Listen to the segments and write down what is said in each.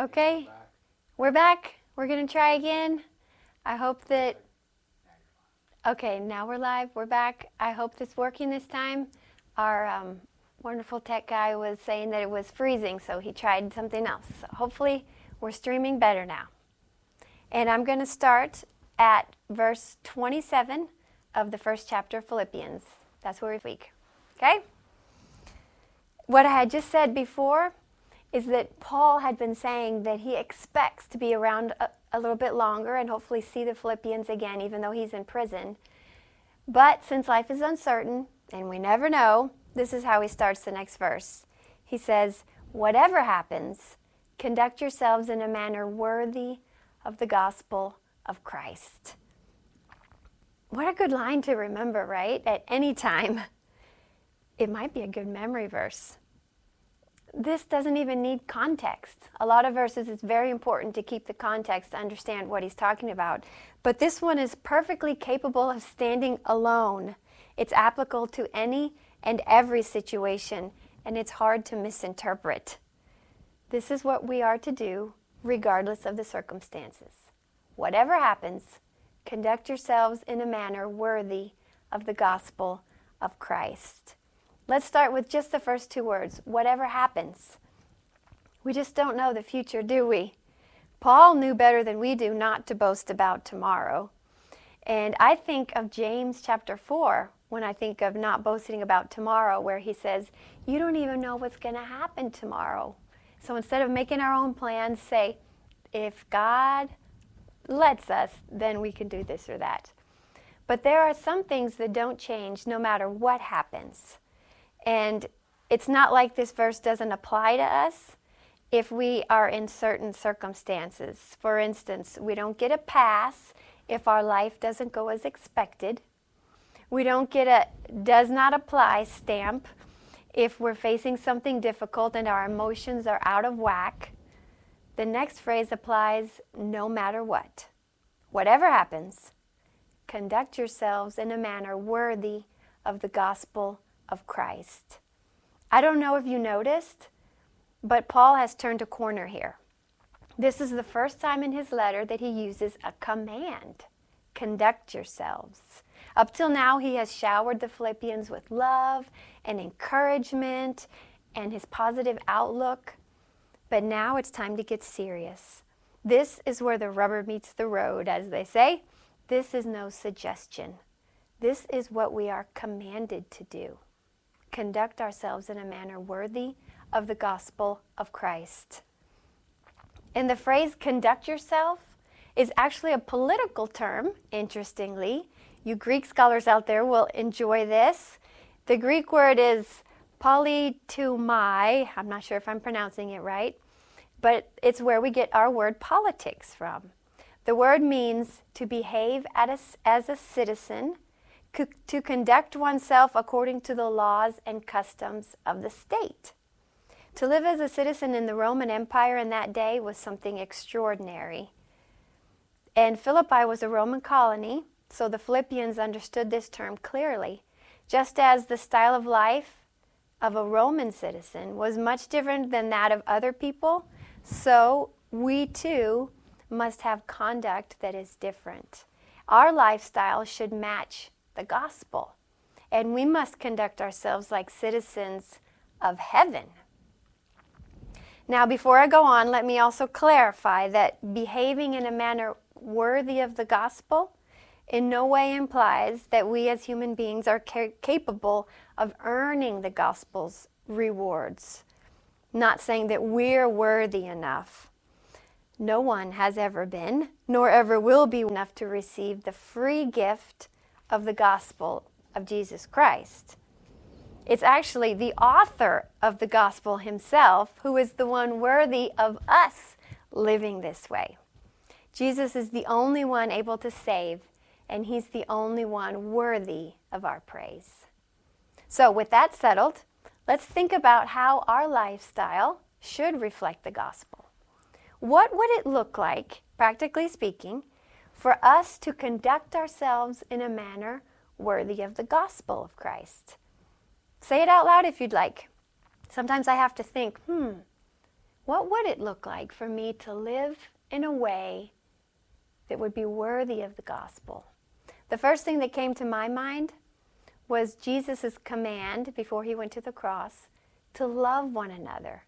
Okay, we're back. We're going to try again. I hope that. Okay, now we're live. We're back. I hope this working this time. Our um, wonderful tech guy was saying that it was freezing, so he tried something else. So hopefully, we're streaming better now. And I'm going to start at verse 27 of the first chapter of Philippians. That's where we week. Okay? What I had just said before is that Paul had been saying that he expects to be around a, a, little bit longer and hopefully see the Philippians again, even though he's in prison. But since life is uncertain and we never know, this is how he starts the next verse. He says, Whatever happens, conduct yourselves in a manner worthy of the gospel of Christ. What a good line to remember, right? At any time. It might be a good memory verse this doesn't even need context. A lot of verses, it's very important to keep the context to understand what he's talking about. But this one is perfectly capable of standing alone. It's applicable to any and every situation, and it's hard to misinterpret. This is what we are to do, regardless of the circumstances. Whatever happens, conduct yourselves in a manner worthy of the gospel of Christ. Let's start with just the first two words whatever happens. We just don't know the future, do we? Paul knew better than we do not to boast about tomorrow. And I think of James chapter 4 when I think of not boasting about tomorrow, where he says, You don't even know what's going to happen tomorrow. So instead of making our own plans, say, If God lets us, then we can do this or that. But there are some things that don't change no matter what happens. And it's not like this verse doesn't apply to us if we are in certain circumstances. For instance, we don't get a pass if our life doesn't go as expected. We don't get a does not apply stamp if we're facing something difficult and our emotions are out of whack. The next phrase applies no matter what. Whatever happens, conduct yourselves in a manner worthy of the gospel of Christ. I don't know if you noticed, but Paul has turned a corner here. This is the first time in his letter that he uses a command conduct yourselves. Up till now, he has showered the Philippians with love and encouragement and his positive outlook. But now it's time to get serious. This is where the rubber meets the road, as they say. This is no suggestion. This is what we are commanded to do conduct ourselves in a manner worthy of the gospel of Christ. And the phrase conduct yourself is actually a political term, interestingly. You Greek scholars out there will enjoy this. The Greek word is politumai. I'm not sure if I'm pronouncing it right, but it's where we get our word politics from. The word means to behave as a citizen to conduct oneself according to the laws and customs of the state. To live as a citizen in the Roman Empire in that day was something extraordinary. And Philippi was a Roman colony, so the Philippians understood this term clearly. Just as the style of life of a Roman citizen was much different than that of other people, so we too must have conduct that is different. Our lifestyle should match the gospel. And we must conduct ourselves like citizens of heaven. Now, before I go on, let me also clarify that behaving in a manner worthy of the gospel in no way implies that we as human beings are ca- capable of earning the gospel's rewards. Not saying that we're worthy enough. No one has ever been, nor ever will be enough to receive the free gift of the gospel of Jesus Christ. It's actually the author of the gospel himself who is the one worthy of us living this way. Jesus is the only one able to save, and he's the only one worthy of our praise. So, with that settled, let's think about how our lifestyle should reflect the gospel. What would it look like, practically speaking, for us to conduct ourselves in a manner worthy of the gospel of Christ. Say it out loud if you'd like. Sometimes I have to think, hmm, what would it look like for me to live in a way that would be worthy of the gospel? The first thing that came to my mind was Jesus' command before he went to the cross to love one another.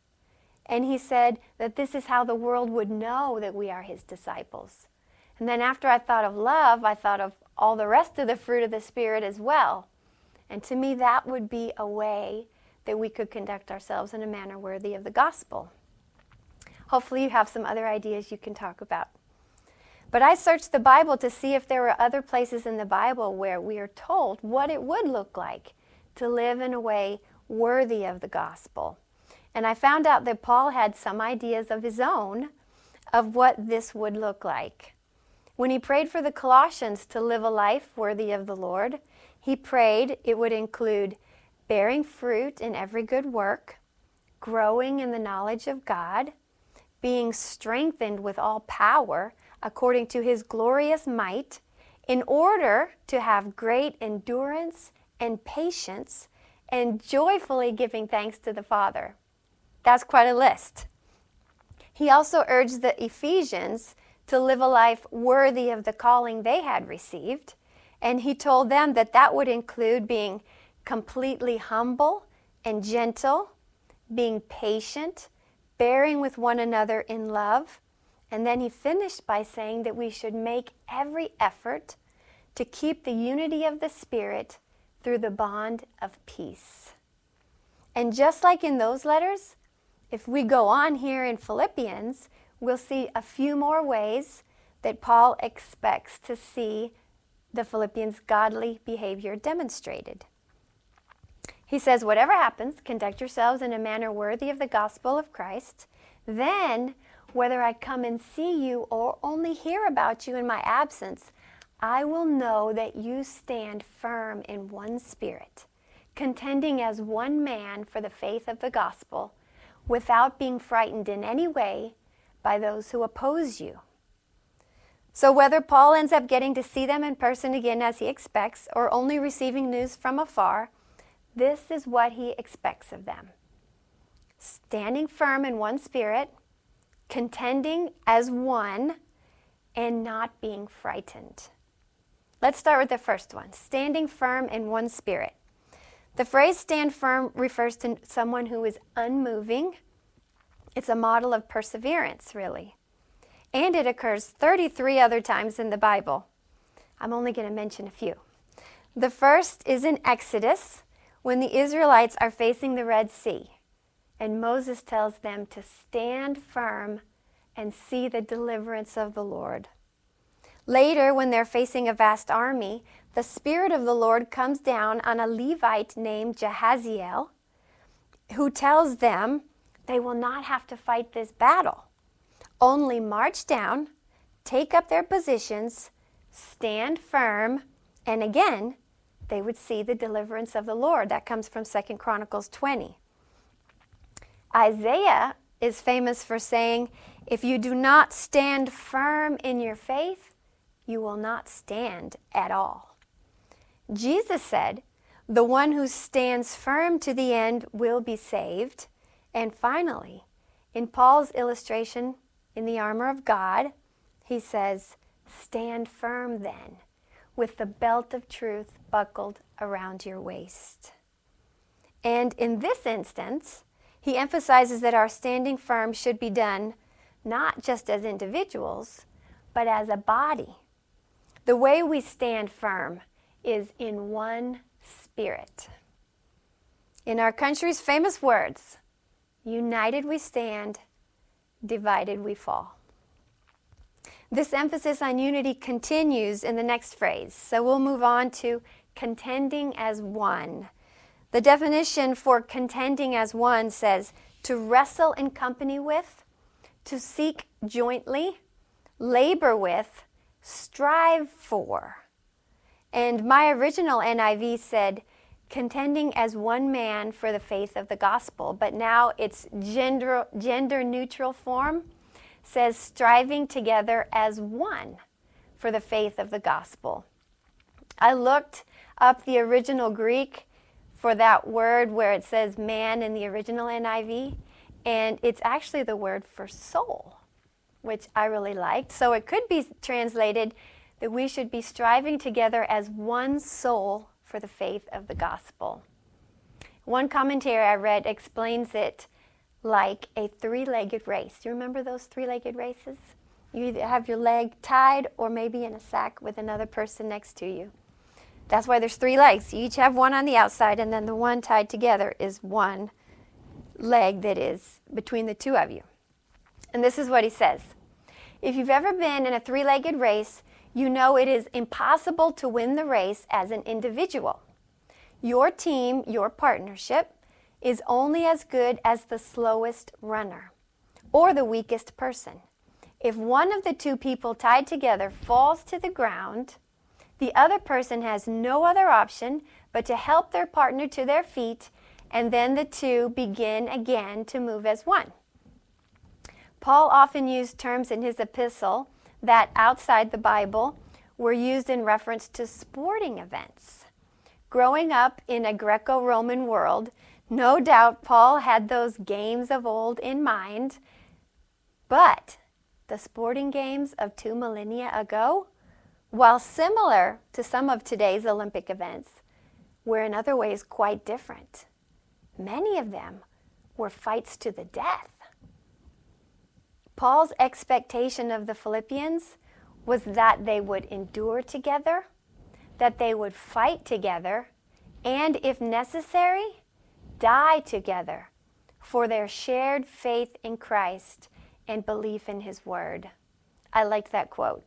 And he said that this is how the world would know that we are his disciples. And then after I thought of love, I thought of all the rest of the fruit of the Spirit as well. And to me, that would be a way that we could conduct ourselves in a manner worthy of the gospel. Hopefully, you have some other ideas you can talk about. But I searched the Bible to see if there were other places in the Bible where we are told what it would look like to live in a way worthy of the gospel. And I found out that Paul had some ideas of his own of what this would look like. When he prayed for the Colossians to live a life worthy of the Lord, he prayed it would include bearing fruit in every good work, growing in the knowledge of God, being strengthened with all power according to his glorious might, in order to have great endurance and patience, and joyfully giving thanks to the Father. That's quite a list. He also urged the Ephesians to live a life worthy of the calling they had received, and he told them that that would include being completely humble and gentle, being patient, bearing with one another in love. And then he finished by saying that we should make every effort to keep the unity of the Spirit through the bond of peace. And just like in those letters, if we go on here in Philippians, we'll see a few more ways that Paul expects to see the Philippians' godly behavior demonstrated. He says, Whatever happens, conduct yourselves in a manner worthy of the gospel of Christ. Then, whether I come and see you or only hear about you in my absence, I will know that you stand firm in one spirit, contending as one man for the faith of the gospel, without being frightened in any way by those who oppose you. So, whether Paul ends up getting to see them in person again as he expects, or only receiving news from afar, this is what he expects of them standing firm in one spirit, contending as one, and not being frightened. Let's start with the first one standing firm in one spirit. The phrase stand firm refers to someone who is unmoving. It's a model of perseverance, really. And it occurs 33 other times in the Bible. I'm only going to mention a few. The first is in Exodus when the Israelites are facing the Red Sea, and Moses tells them to stand firm and see the deliverance of the Lord. Later, when they're facing a vast army, the Spirit of the Lord comes down on a Levite named Jahaziel, who tells them they will not have to fight this battle. Only march down, take up their positions, stand firm, and again, they would see the deliverance of the Lord. That comes from Second Chronicles 20. Isaiah is famous for saying, If you do not stand firm in your faith, you will not stand at all. Jesus said, The one who stands firm to the end will be saved. And finally, in Paul's illustration in the armor of God, he says, Stand firm then, with the belt of truth buckled around your waist. And in this instance, he emphasizes that our standing firm should be done not just as individuals, but as a body the way we stand firm is in one spirit. In our country's famous words, united we stand, divided we fall. This emphasis on unity continues in the next phrase, so we'll move on to contending as one. The definition for contending as one says to wrestle in company with, to seek jointly, labor with, strive for. And my original NIV said, contending as one man for the faith of the gospel, but now its gender, gender neutral form says striving together as one for the faith of the gospel. I looked up the original Greek for that word where it says man in the original NIV, And it's actually the word for soul, which I really liked. So it could be translated that we should be striving together as one soul for the faith of the gospel. One commentary I read explains it like a three legged race. Do you remember those three legged races? You either have your leg tied or maybe in a sack with another person next to you. That's why there's three legs. You each have one on the outside, and then the one tied together is one leg that is between the two of you. And this is what he says If you've ever been in a three legged race, you know it is impossible to win the race as an individual. Your team, your partnership, is only as good as the slowest runner or the weakest person. If one of the two people tied together falls to the ground, the other person has no other option but to help their partner to their feet, and then the two begin again to move as one. Paul often used terms in his epistle that outside the Bible were used in reference to sporting events. Growing up in a Greco Roman world, no doubt Paul had those games of old in mind, but the sporting games of two millennia ago, while similar to some of today's Olympic events, were in other ways quite different. Many of them were fights to the death. Paul's expectation of the Philippians was that they would endure together, that they would fight together, and if necessary, die together for their shared faith in Christ and belief in His Word. I liked that quote.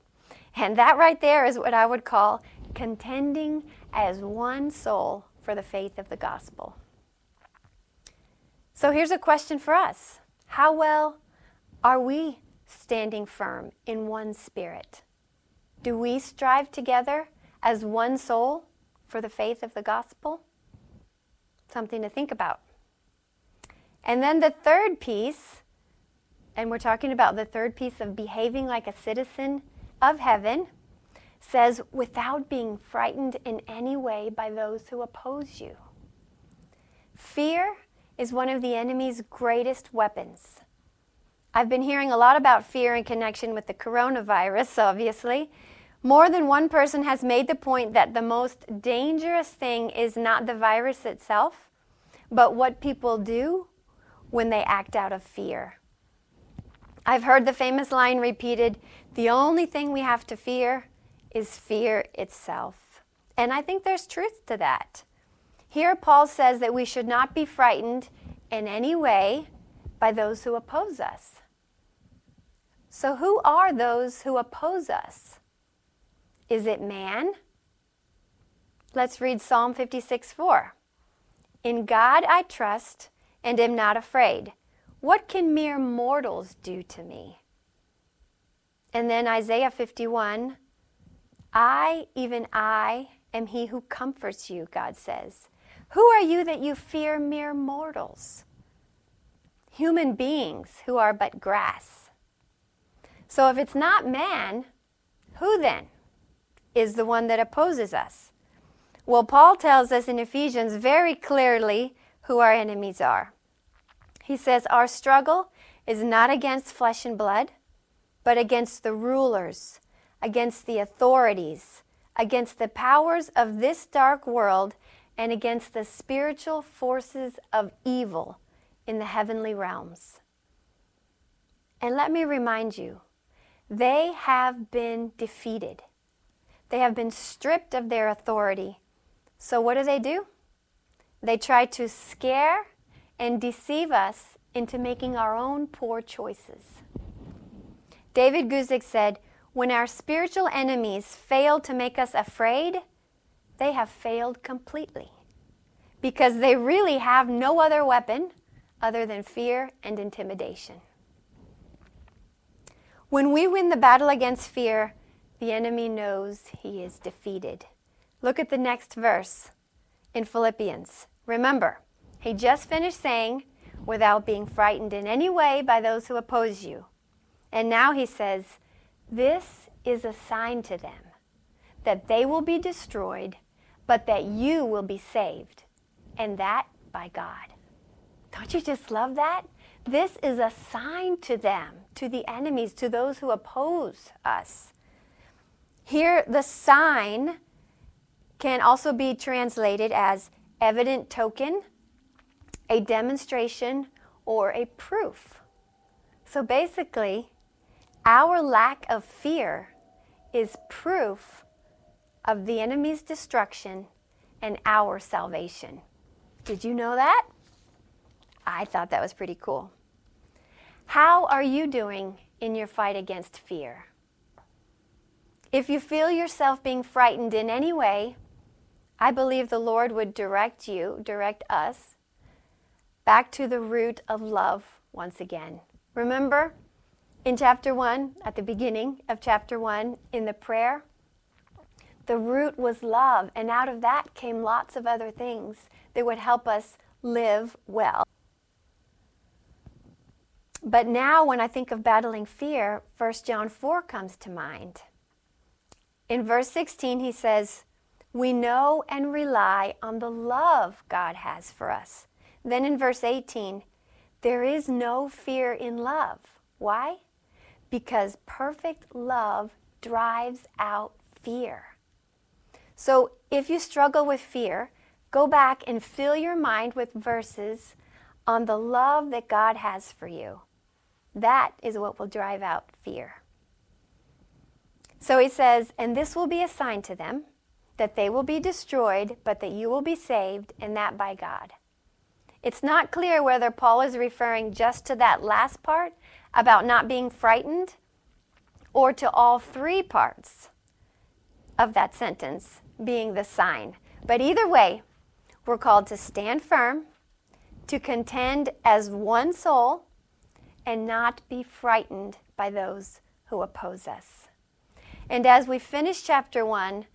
And that right there is what I would call contending as one soul for the faith of the gospel. So here's a question for us How well are we standing firm in one spirit? Do we strive together as one soul for the faith of the gospel? Something to think about. And then the third piece and we're talking about the third piece of behaving like a citizen of heaven, says, without being frightened in any way by those who oppose you. Fear is one of the enemy's greatest weapons. I've been hearing a lot about fear in connection with the coronavirus, obviously. More than one person has made the point that the most dangerous thing is not the virus itself, but what people do when they act out of fear. I've heard the famous line repeated the only thing we have to fear is fear itself. And I think there's truth to that. Here, Paul says that we should not be frightened in any way by those who oppose us. So, who are those who oppose us? Is it man? Let's read Psalm 56 4. In God I trust and am not afraid. What can mere mortals do to me? And then Isaiah 51 I, even I, am he who comforts you, God says. Who are you that you fear mere mortals? Human beings who are but grass. So if it's not man, who then is the one that opposes us? Well, Paul tells us in Ephesians very clearly who our enemies are. He says, Our struggle is not against flesh and blood, but against the rulers, against the authorities, against the powers of this dark world, and against the spiritual forces of evil in the heavenly realms. And let me remind you, they have been defeated. They have been stripped of their authority. So, what do they do? They try to scare and deceive us into making our own poor choices. David Guzik said, When our spiritual enemies fail to make us afraid, they have failed completely because they really have no other weapon other than fear and intimidation. When we win the battle against fear, the enemy knows he is defeated. Look at the next verse in Philippians. Remember, he just finished saying, without being frightened in any way by those who oppose you. And now he says, This is a sign to them that they will be destroyed, but that you will be saved, and that by God. Don't you just love that? This is a sign to them, to the enemies, to those who oppose us. Here, the sign can also be translated as evident token, a demonstration, or a proof. So basically, our lack of fear is proof of the enemy's destruction and our salvation. Did you know that? I thought that was pretty cool. How are you doing in your fight against fear? If you feel yourself being frightened in any way, I believe the Lord would direct you, direct us, back to the root of love once again. Remember in chapter 1, at the beginning of chapter 1, in the prayer, the root was love, and out of that came lots of other things that would help us live well. But now, when I think of battling fear, 1 John 4 comes to mind. In verse 16, he says, We know and rely on the love God has for us. Then in verse 18, there is no fear in love. Why? Because perfect love drives out fear. So if you struggle with fear, go back and fill your mind with verses on the love that God has for you. That is what will drive out fear. So he says, And this will be a sign to them that they will be destroyed, but that you will be saved, and that by God. It's not clear whether Paul is referring just to that last part about not being frightened or to all three parts of that sentence being the sign. But either way, we're called to stand firm, to contend as one soul, and not be frightened by those who oppose us. And as we finish chapter 1,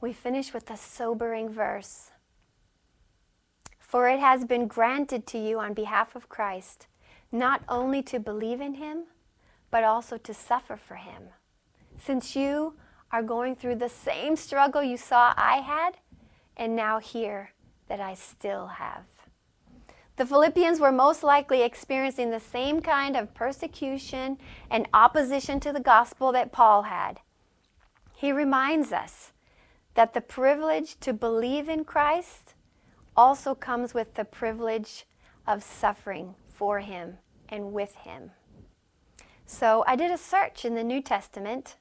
we finish with a sobering verse. For it has been granted to you on behalf of Christ not only to believe in him, but also to suffer for him. Since you are going through the same struggle you saw I had, and now hear that I still have. The Philippians were most likely experiencing the same kind of persecution and opposition to the gospel that Paul had. He reminds us that the privilege to believe in Christ also comes with the privilege of suffering for him and with him. So I did a search in the New Testament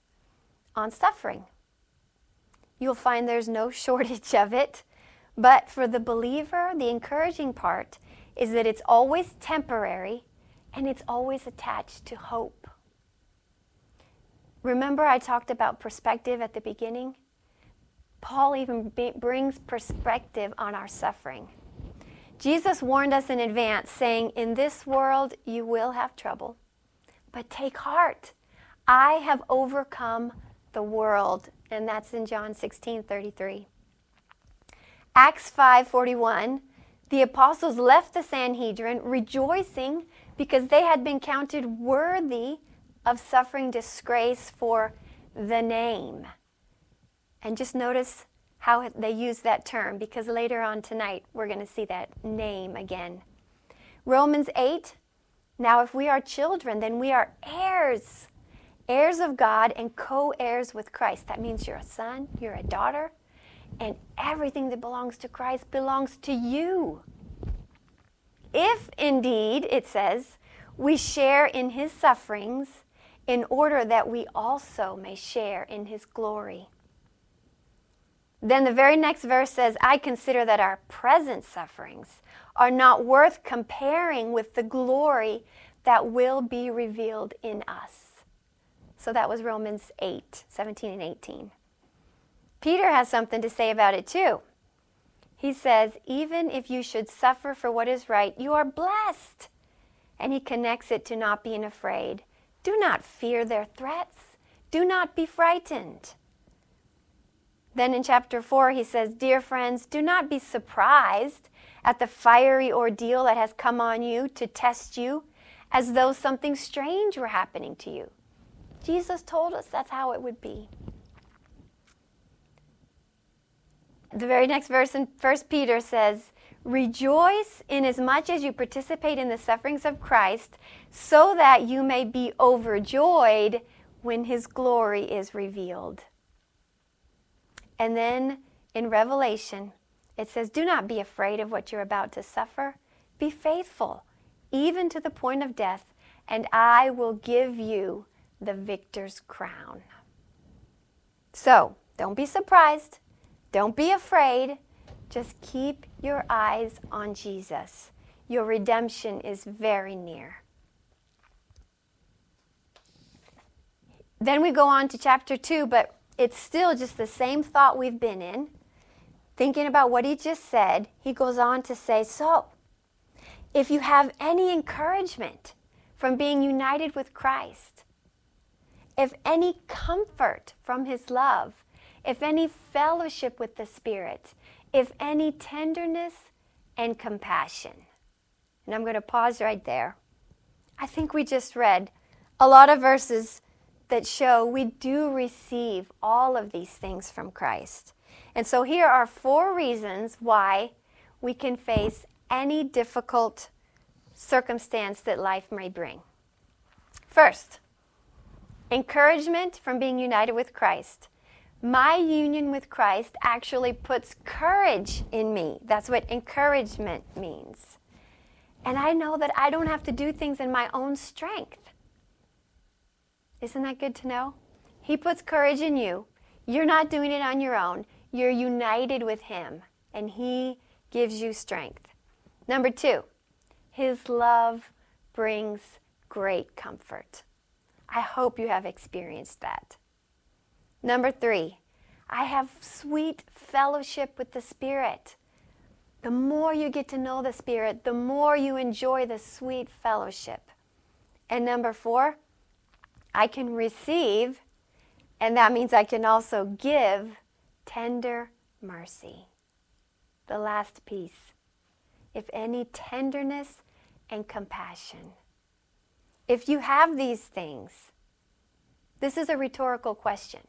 on suffering. You'll find there's no shortage of it, but for the believer, the encouraging part is that it's always temporary and it's always attached to hope. Remember, I talked about perspective at the beginning? Paul even brings perspective on our suffering. Jesus warned us in advance, saying, In this world you will have trouble, but take heart. I have overcome the world. And that's in John 16 33. Acts 5 41 the apostles left the Sanhedrin rejoicing because they had been counted worthy of suffering disgrace for the name. And just notice how they use that term because later on tonight we're going to see that name again. Romans 8 Now, if we are children, then we are heirs, heirs of God and co heirs with Christ. That means you're a son, you're a daughter, and everything that belongs to Christ belongs to you. If indeed, it says, we share in his sufferings, in order that we also may share in his glory. Then the very next verse says, I consider that our present sufferings are not worth comparing with the glory that will be revealed in us. So that was Romans 8, 17 and 18. Peter has something to say about it too. He says, even if you should suffer for what is right, you are blessed. And he connects it to not being afraid. Do not fear their threats. Do not be frightened. Then in chapter 4, he says, Dear friends, do not be surprised at the fiery ordeal that has come on you to test you as though something strange were happening to you. Jesus told us that's how it would be. The very next verse in 1 Peter says, Rejoice inasmuch as you participate in the sufferings of Christ, so that you may be overjoyed when his glory is revealed. And then in Revelation, it says, Do not be afraid of what you're about to suffer. Be faithful, even to the point of death, and I will give you the victor's crown. So, don't be surprised. Don't be afraid. Just keep your eyes on Jesus. Your redemption is very near. Then we go on to chapter 2, but it's still just the same thought we've been in. Thinking about what he just said, he goes on to say, So, if you have any encouragement from being united with Christ, if any comfort from his love, if any fellowship with the Spirit, if any tenderness and compassion. And I'm going to pause right there. I think we just read a lot of verses that show we do receive all of these things from Christ. And so here are four reasons why we can face any difficult circumstance that life may bring. First, encouragement from being united with Christ. My union with Christ actually puts courage in me. That's what encouragement means. And I know that I don't have to do things in my own strength. Isn't that good to know? He puts courage in you. You're not doing it on your own. You're united with Him, and He gives you strength. Number two, His love brings great comfort. I hope you have experienced that. Number three, I have sweet fellowship with the Spirit. The more you get to know the Spirit, the more you enjoy the sweet fellowship. And number four, I can receive, and that means I can also give tender mercy. The last piece. If any tenderness and compassion. If you have these things, this is a rhetorical question.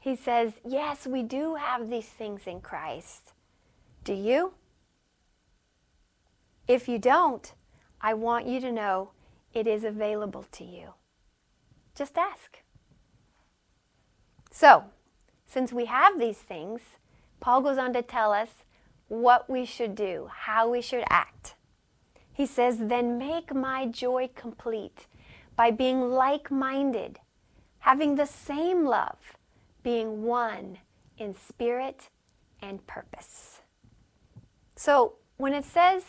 He says, Yes, we do have these things in Christ. Do you? If you don't, I want you to know it is available to you. Just ask. So, since we have these things, Paul goes on to tell us what we should do, how we should act. He says, Then make my joy complete by being like minded, having the same love being one in spirit and purpose. So, when it says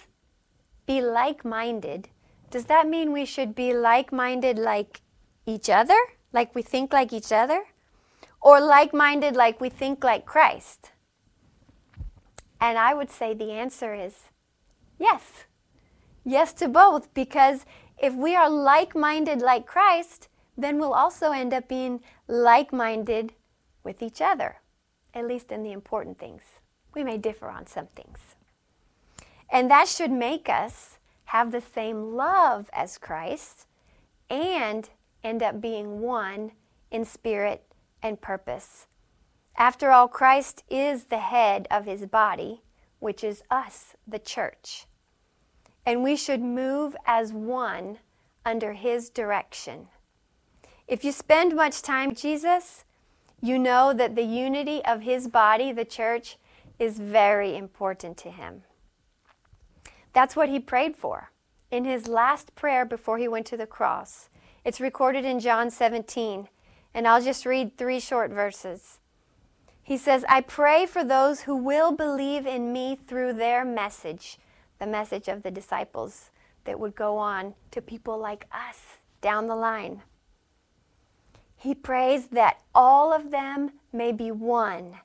be like minded, does that mean we should be like minded like each other? Like we think like each other? Or like minded like we think like Christ? And I would say the answer is yes. Yes to both, because if we are like minded like Christ, then we'll also end up being like minded with each other, at least in the important things. We may differ on some things. And that should make us have the same love as Christ and end up being one in spirit and purpose. After all, Christ is the head of his body, which is us, the church. And we should move as one under his direction. If you spend much time with Jesus, you know that the unity of his body, the church, is very important to him. That's what he prayed for in his last prayer before he went to the cross. It's recorded in John 17, and I'll just read three short verses. He says, I pray for those who will believe in me through their message, the message of the disciples that would go on to people like us down the line. He prays that all of them may be one,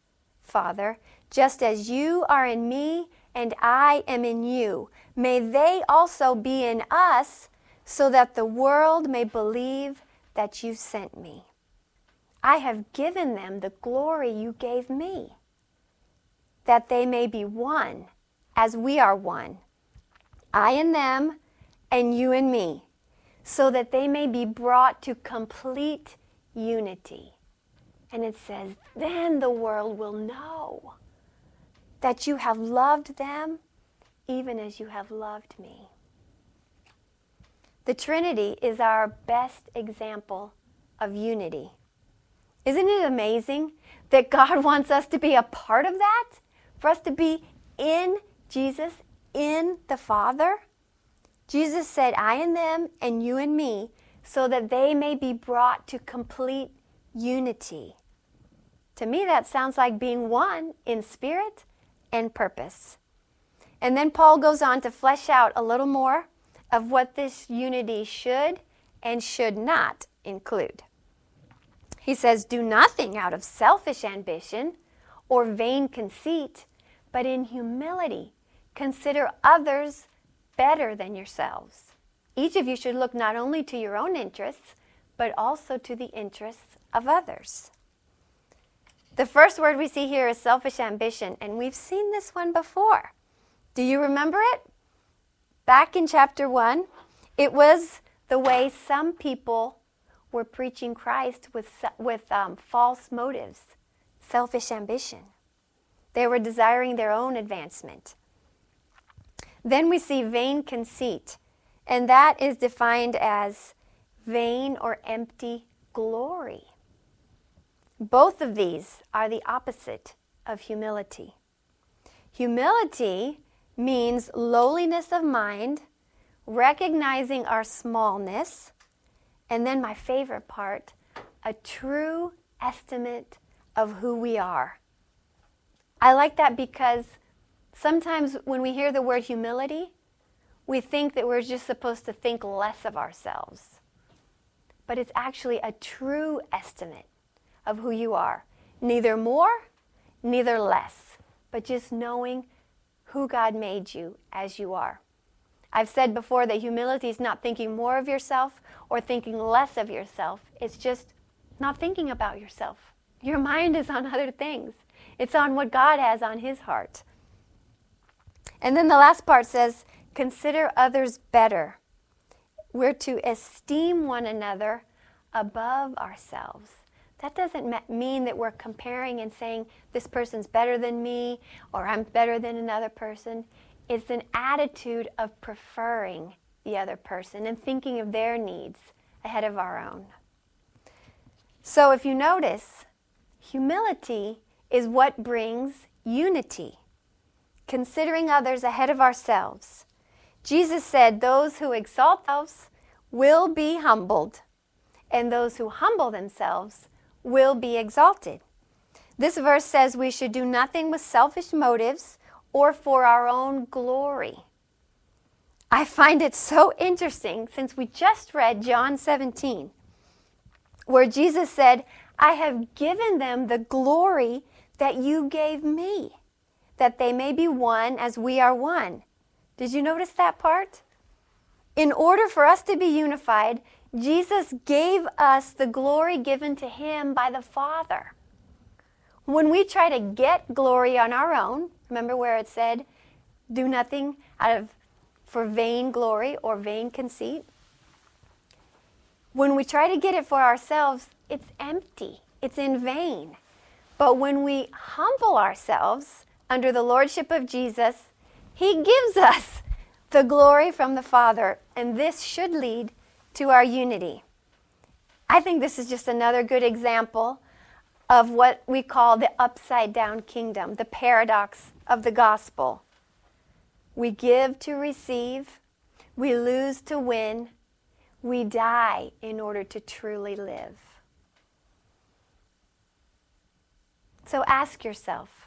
Father, just as you are in me and I am in you. May they also be in us, so that the world may believe that you sent me. I have given them the glory you gave me, that they may be one as we are one, I and them, and you and me, so that they may be brought to complete unity. And it says, then the world will know that you have loved them even as you have loved me. The Trinity is our best example of unity. Isn't it amazing that God wants us to be a part of that? For us to be in Jesus, in the Father? Jesus said, I and them, and you and me, so that they may be brought to complete unity. To me, that sounds like being one in spirit and purpose. And then Paul goes on to flesh out a little more of what this unity should and should not include. He says, Do nothing out of selfish ambition or vain conceit, but in humility consider others better than yourselves. Each of you should look not only to your own interests, but also to the interests of others. The first word we see here is selfish ambition, and we've seen this one before. Do you remember it? Back in chapter 1, it was the way some people were preaching Christ with, with um, false motives, selfish ambition. They were desiring their own advancement. Then we see vain conceit, and that is defined as vain or empty glory. Both of these are the opposite of humility. Humility means lowliness of mind, recognizing our smallness, and then my favorite part, a true estimate of who we are. I like that because sometimes when we hear the word humility, we think that we're just supposed to think less of ourselves. But it's actually a true estimate of who you are. Neither more, neither less, but just knowing who God made you as you are. I've said before that humility is not thinking more of yourself or thinking less of yourself. It's just not thinking about yourself. Your mind is on other things, it's on what God has on His heart. And then the last part says, consider others better. We're to esteem one another above ourselves. That doesn't mean that we're comparing and saying this person's better than me or I'm better than another person. It's an attitude of preferring the other person and thinking of their needs ahead of our own. So if you notice, humility is what brings unity, considering others ahead of ourselves. Jesus said, Those who exalt themselves will be humbled, and those who humble themselves will be exalted. This verse says we should do nothing with selfish motives or for our own glory. I find it so interesting since we just read John 17, where Jesus said, I have given them the glory that you gave me, that they may be one as we are one. Did you notice that part? In order for us to be unified, Jesus gave us the glory given to him by the Father. When we try to get glory on our own, remember where it said, do nothing out of for vain glory or vain conceit? When we try to get it for ourselves, it's empty. It's in vain. But when we humble ourselves under the lordship of Jesus, he gives us the glory from the Father, and this should lead to our unity. I think this is just another good example of what we call the upside down kingdom, the paradox of the gospel. We give to receive, we lose to win, we die in order to truly live. So ask yourself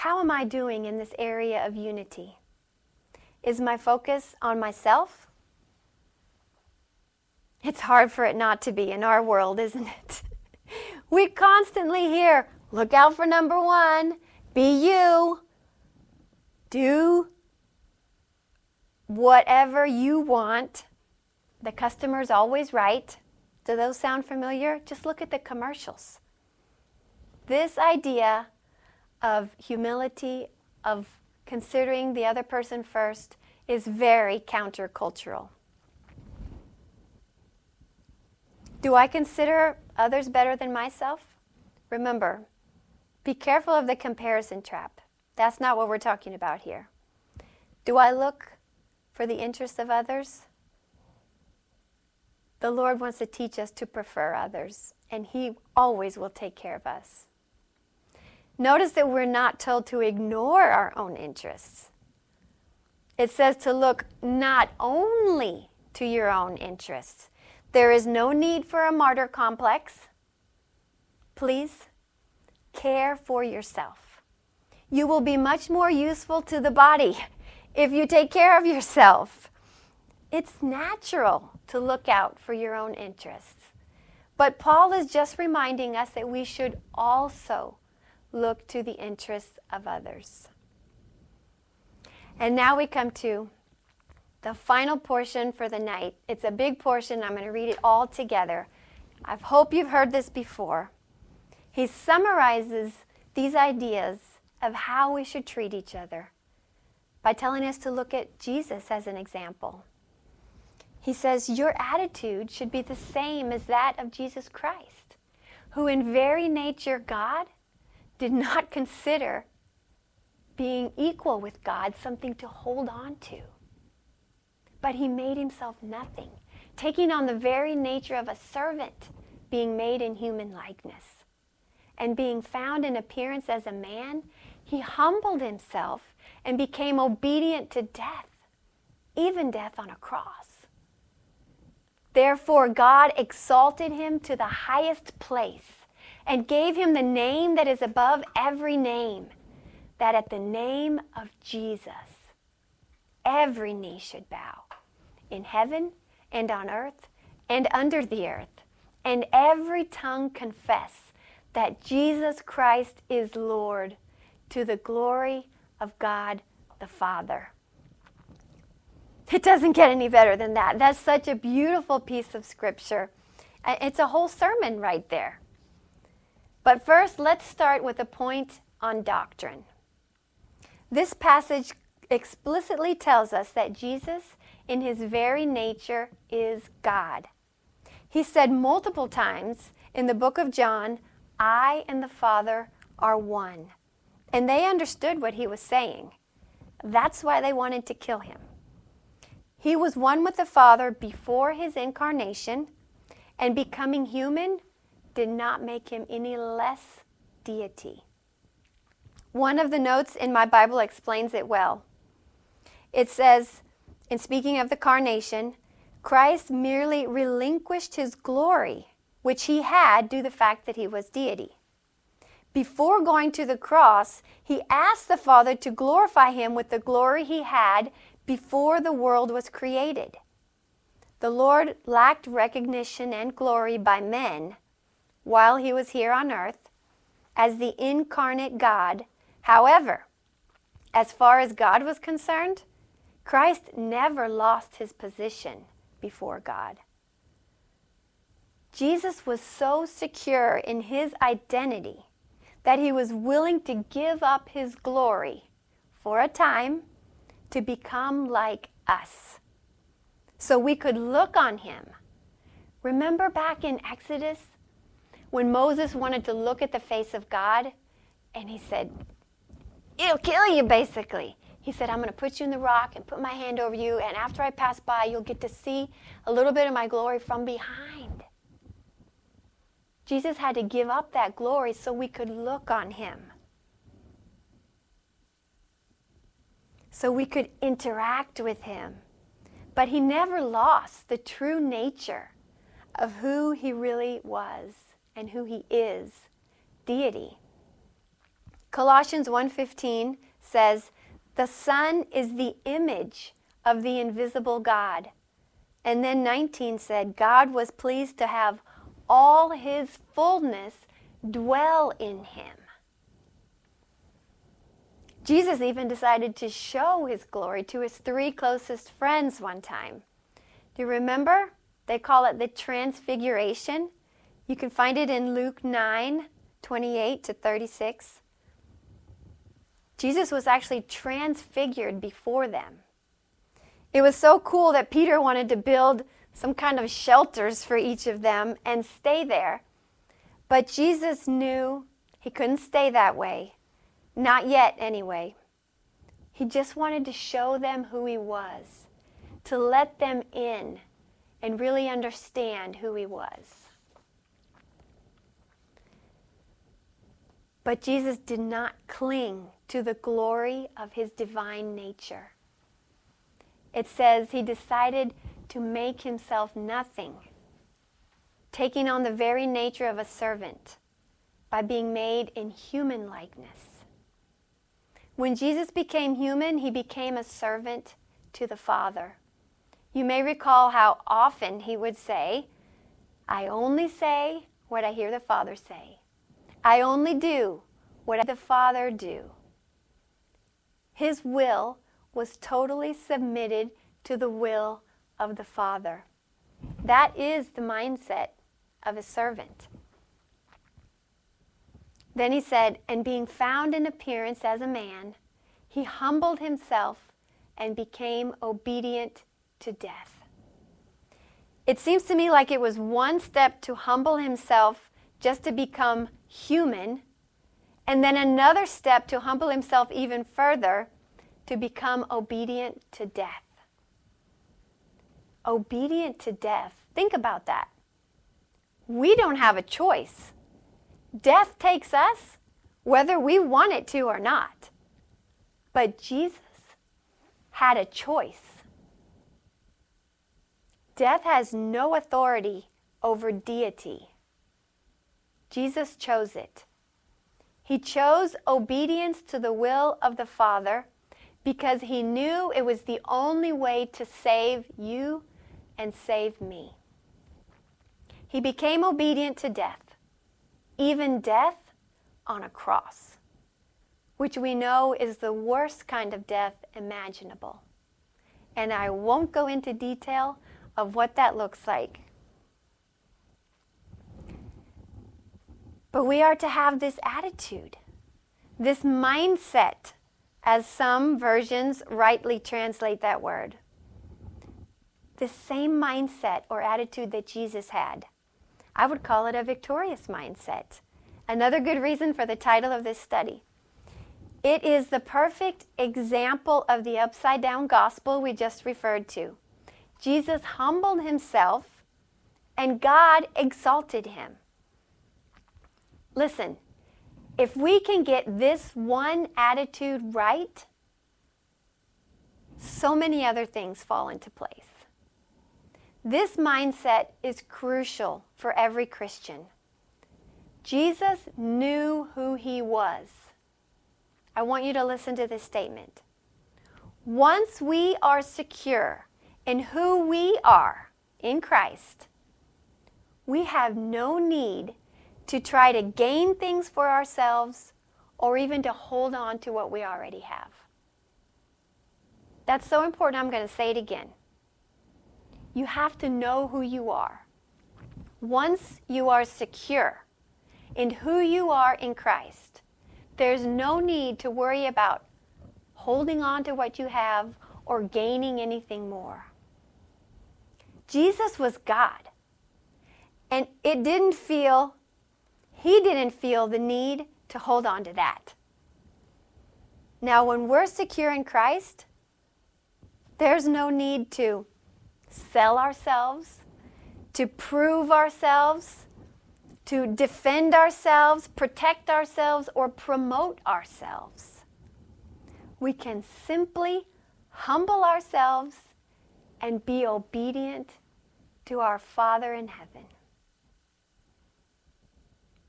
how am I doing in this area of unity? Is my focus on myself it's hard for it not to be in our world, isn't it? we constantly hear, look out for number one, be you, do whatever you want. The customer's always right. Do those sound familiar? Just look at the commercials. This idea of humility, of considering the other person first, is very countercultural. Do I consider others better than myself? Remember, be careful of the comparison trap. That's not what we're talking about here. Do I look for the interests of others? The Lord wants to teach us to prefer others, and He always will take care of us. Notice that we're not told to ignore our own interests. It says to look not only to your own interests. There is no need for a martyr complex. Please care for yourself. You will be much more useful to the body if you take care of yourself. It's natural to look out for your own interests. But Paul is just reminding us that we should also look to the interests of others. And now we come to the final portion for the night. It's a big portion. I'm going to read it all together. I hope you've heard this before. He summarizes these ideas of how we should treat each other by telling us to look at Jesus as an example. He says, Your attitude should be the same as that of Jesus Christ, who, in very nature God, did not consider being equal with God something to hold on to. But he made himself nothing, taking on the very nature of a servant, being made in human likeness. And being found in appearance as a man, he humbled himself and became obedient to death, even death on a cross. Therefore, God exalted him to the highest place and gave him the name that is above every name, that at the name of Jesus, every knee should bow in heaven and on earth and under the earth, and every tongue confess that Jesus Christ is Lord to the glory of God the Father. It doesn't get any better than that. That's such a beautiful piece of scripture. Uh, it's a whole sermon right there. But first, let's start with a point on doctrine. This passage explicitly tells us that Jesus, in his very nature, is God. He said multiple times in the book of John, I and the Father are one. And they understood what he was saying. That's why they wanted to kill him. He was one with the Father before his incarnation, and becoming human did not make him any less deity. One of the notes in my Bible explains it well. It says, in speaking of the carnation, Christ merely relinquished his glory, which he had due to the fact that he was deity. Before going to the cross, he asked the Father to glorify him with the glory he had before the world was created. The Lord lacked recognition and glory by men while he was here on earth as the incarnate God. However, as far as God was concerned, Christ never lost his position before God. Jesus was so secure in his identity that he was willing to give up his glory for a time to become like us so we could look on him. Remember back in Exodus when Moses wanted to look at the face of God and he said, It'll kill you, basically. He said, I'm going to put you in the rock and put my hand over you, and after I pass by, you'll get to see a little bit of my glory from behind. Jesus had to give up that glory so we could look on him. So we could interact with him. But he never lost the true nature of who he really was and who he is, deity. Colossians 1:15 says, "The Son is the image of the invisible God." And then 19 said, "God was pleased to have all his fullness dwell in him. Jesus even decided to show his glory to his three closest friends one time. Do you remember? They call it the transfiguration. You can find it in Luke 9 28 to 36. Jesus was actually transfigured before them. It was so cool that Peter wanted to build some kind of shelters for each of them and stay there. But Jesus knew he couldn't stay that way. Not yet, anyway. He just wanted to show them who he was, to let them in and really understand who he was. But Jesus did not cling to the glory of his divine nature. It says he decided to make himself nothing, taking on the very nature of a servant by being made in human likeness. When Jesus became human, he became a servant to the Father. You may recall how often he would say, I only say what I hear the Father say. I only do what the Father do. His will was totally submitted to the will of the Father. That is the mindset of a servant. Then he said, And being found in appearance as a man, he humbled himself and became obedient to death. It seems to me like it was one step to humble himself just to become human, and then another step to humble himself even further to become obedient to death. Obedient to death. Think about that. We don't have a choice. Death takes us whether we want it to or not. But Jesus had a choice. Death has no authority over deity. Jesus chose it. He chose obedience to the will of the Father because he knew it was the only way to save you and save me. He became obedient to death, even death on a cross, which we know is the worst kind of death imaginable. And I won't go into detail of what that looks like. But we are to have this attitude, this mindset, as some versions rightly translate that word. The same mindset or attitude that Jesus had. I would call it a victorious mindset. Another good reason for the title of this study. It is the perfect example of the upside down gospel we just referred to. Jesus humbled himself and God exalted him. Listen, if we can get this one attitude right, so many other things fall into place. This mindset is crucial for every Christian. Jesus knew who he was. I want you to listen to this statement. Once we are secure in who we are in Christ, we have no need to try to gain things for ourselves or even to hold on to what we already have. That's so important. I'm going to say it again. You have to know who you are. Once you are secure in who you are in Christ, there's no need to worry about holding on to what you have or gaining anything more. Jesus was God. And it didn't feel, he didn't feel the need to hold on to that. Now, when we're secure in Christ, there's no need to sell ourselves, to prove ourselves, to defend ourselves, protect ourselves, or promote ourselves. We can simply humble ourselves and be obedient to our Father in heaven.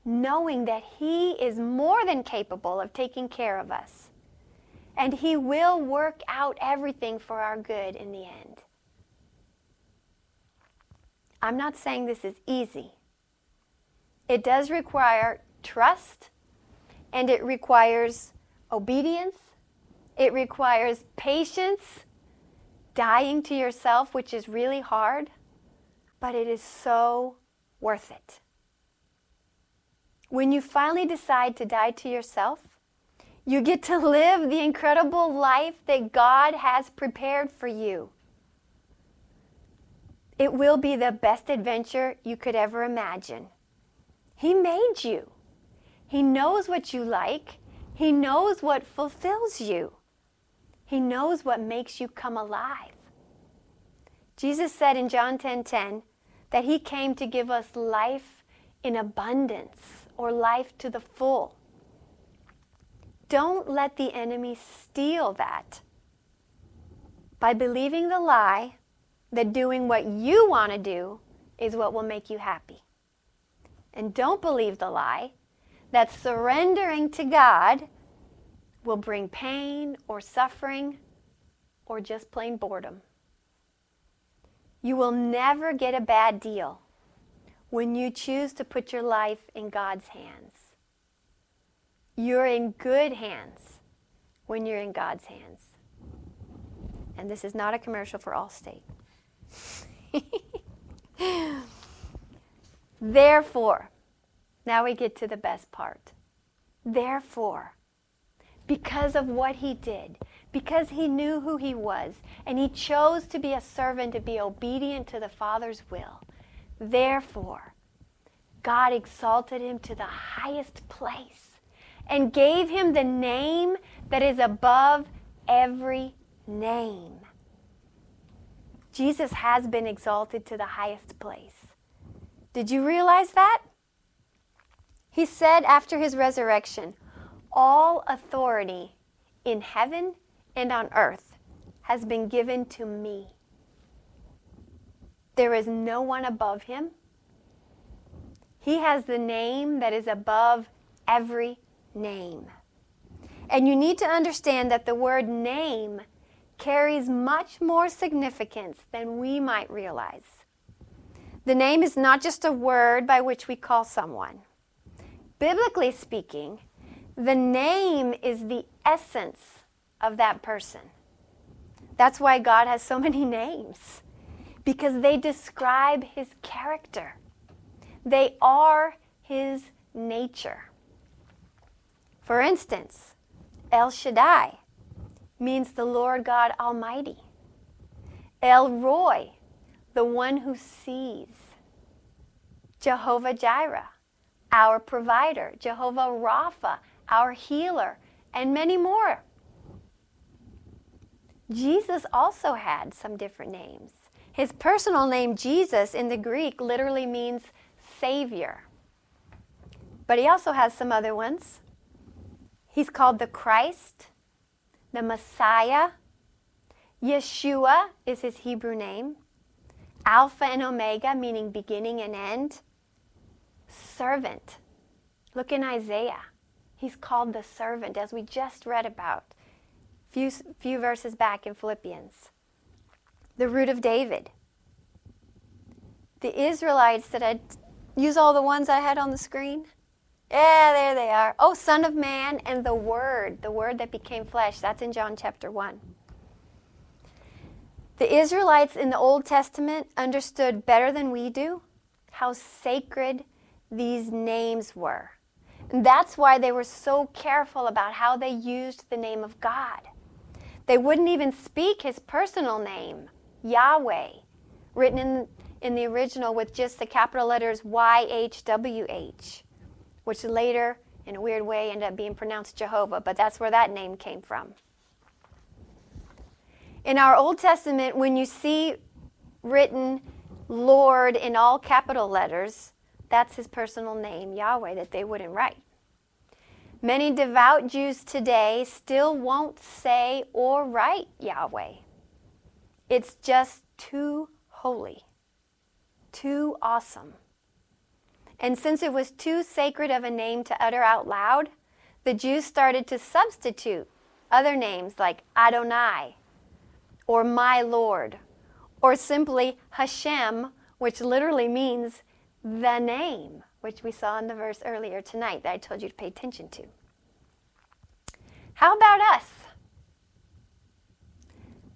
Knowing that He is more than capable of taking care of us, and He will work out everything for our good in the end. I'm not saying this is easy. It does require trust, and it requires obedience, it requires patience dying to yourself, which is really hard, but it is so worth it. When you finally decide to die to yourself, you get to live the incredible life that God has prepared for you. It will be the best adventure you could ever imagine. He made you. He knows what you like. He knows what fulfills you. He knows what makes you come alive. Jesus said in John 10:10 10, 10, that he came to give us life in abundance or life to the full. Don't let the enemy steal that by believing the lie that doing what you want to do is what will make you happy. And don't believe the lie that surrendering to God will bring pain or suffering or just plain boredom. You will never get a bad deal when you choose to put your life in God's hands. You're in good hands when you're in God's hands. And this is not a commercial for Allstate. Therefore, now we get to the best part. Therefore, because of what he did, because he knew who he was, and he chose to be a servant to be obedient to the Father's will. Therefore, God exalted him to the highest place and gave him the name that is above every name. Jesus has been exalted to the highest place. Did you realize that? He said after his resurrection, All authority in heaven and on earth has been given to me. There is no one above him. He has the name that is above every name. And you need to understand that the word name carries much more significance than we might realize. The name is not just a word by which we call someone. Biblically speaking, the name is the essence of that person. That's why God has so many names, because they describe his character, they are his nature. For instance, El Shaddai means the Lord God Almighty. El Roi, the one who sees. Jehovah Jireh, our provider. Jehovah Rapha, our healer, and many more. Jesus also had some different names. His personal name, Jesus, in the Greek literally means Savior. But he also has some other ones. He's called the Christ, the Messiah. Yeshua is his Hebrew name. Alpha and Omega, meaning beginning and end. Servant. Look in Isaiah. He's called the servant, as we just read about few, few verses back in Philippians. The root of David. The Israelites that I use all the ones I had on the screen. Yeah, there they are. Oh, Son of Man and the Word, the Word that became flesh. That's in John chapter 1. The Israelites in the Old Testament understood better than we do how sacred these names were. And that's why they were so careful about how they used the name of God. They wouldn't even speak his personal name, Yahweh, written in, in the original with just the capital letters YHWH, which later, in a weird way, ended up being pronounced Jehovah, but that's where that name came from. In our Old Testament, when you see written Lord in all capital letters, that's his personal name, Yahweh, that they wouldn't write. Many devout Jews today still won't say or write Yahweh. It's just too holy, too awesome. And since it was too sacred of a name to utter out loud, the Jews started to substitute other names like Adonai or my Lord or simply Hashem, which literally means the name which we saw in the verse earlier tonight that I told you to pay attention to. How about us?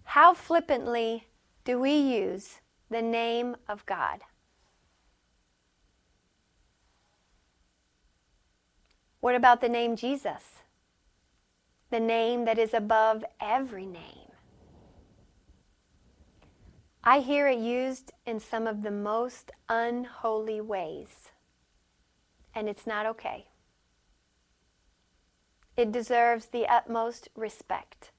How flippantly do we use the name of God? What about the name Jesus? The name that is above every name. I hear it used in some of the most unholy ways and it's not okay. It deserves the utmost respect.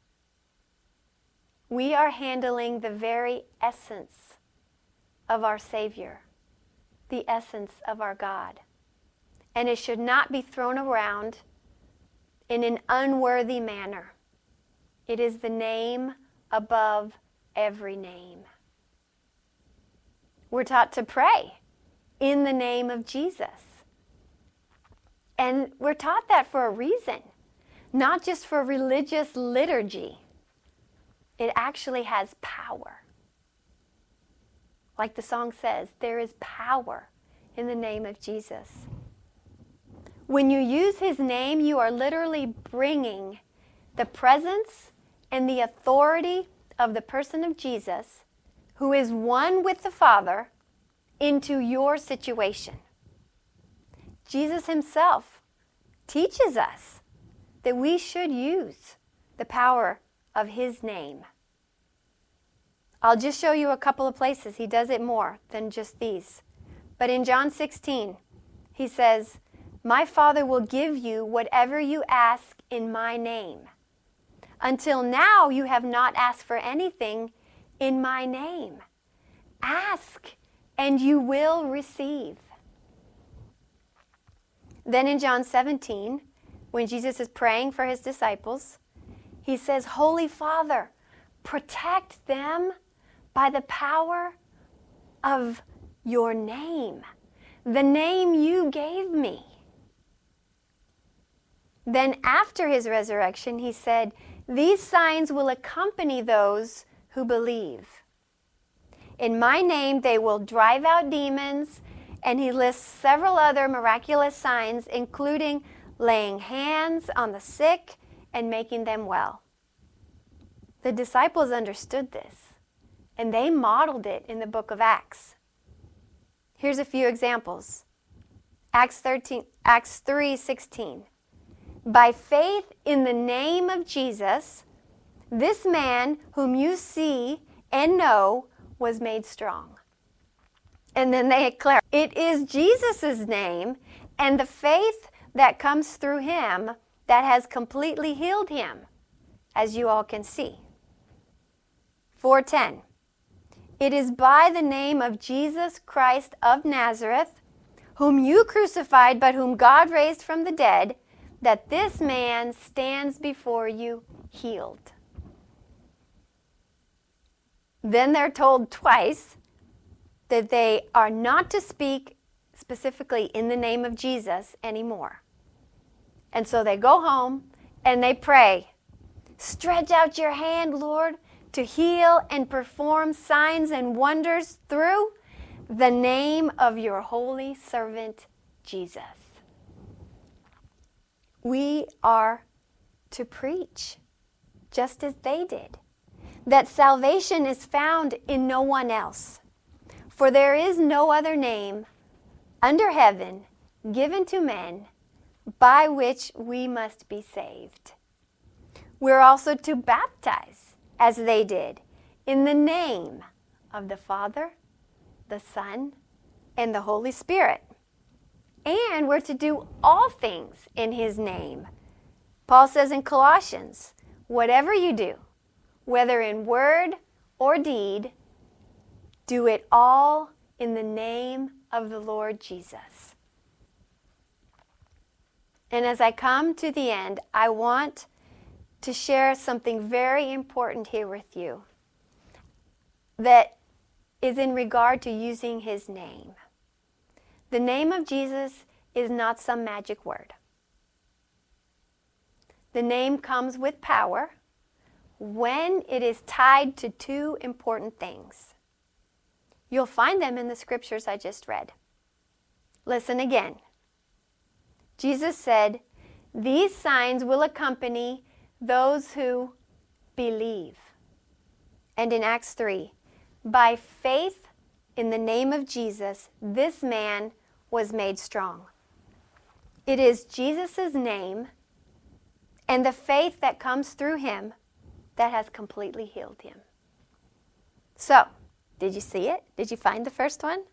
We are handling the very essence of our Savior, the essence of our God. And it should not be thrown around in an unworthy manner. It is the name above every name. We're taught to pray in the name of Jesus. And we're taught that for a reason, not just for religious liturgy. It actually has power. Like the song says, there is power in the name of Jesus. When you use his name, you are literally bringing the presence and the authority of the person of Jesus, who is one with the Father, into your situation. Jesus himself teaches us that we should use the power of his name. I'll just show you a couple of places. He does it more than just these. But in John 16, he says, My Father will give you whatever you ask in my name. Until now, you have not asked for anything in my name. Ask, and you will receive. Then in John 17, when Jesus is praying for his disciples, he says, Holy Father, protect them by the power of your name, the name you gave me. Then, after his resurrection, he said, These signs will accompany those who believe. In my name, they will drive out demons. And he lists several other miraculous signs, including laying hands on the sick and making them well. The disciples understood this, and they modeled it in the book of Acts. Here's a few examples. Acts 13 Acts 3:16. By faith in the name of Jesus, this man whom you see and know was made strong. And then they declare, it is Jesus' name and the faith that comes through him that has completely healed him, as you all can see. 410. It is by the name of Jesus Christ of Nazareth, whom you crucified, but whom God raised from the dead, that this man stands before you healed. Then they're told twice that they are not to speak specifically in the name of Jesus anymore. And so they go home and they pray, Stretch out your hand, Lord, to heal and perform signs and wonders through the name of your holy servant, Jesus. We are to preach just as they did that salvation is found in no one else. For there is no other name under heaven given to men by which we must be saved. We're also to baptize, as they did, in the name of the Father, the Son, and the Holy Spirit. And we're to do all things in His name. Paul says in Colossians, whatever you do, whether in word or deed, do it all in the name of the Lord Jesus. And as I come to the end, I want to share something very important here with you that is in regard to using his name. The name of Jesus is not some magic word. The name comes with power when it is tied to two important things. You'll find them in the scriptures I just read. Listen again. Jesus said, These signs will accompany those who believe. And in Acts 3, by faith in the name of Jesus, this man was made strong. It is Jesus' name and the faith that comes through him that has completely healed him. So, did you see it? Did you find the first one?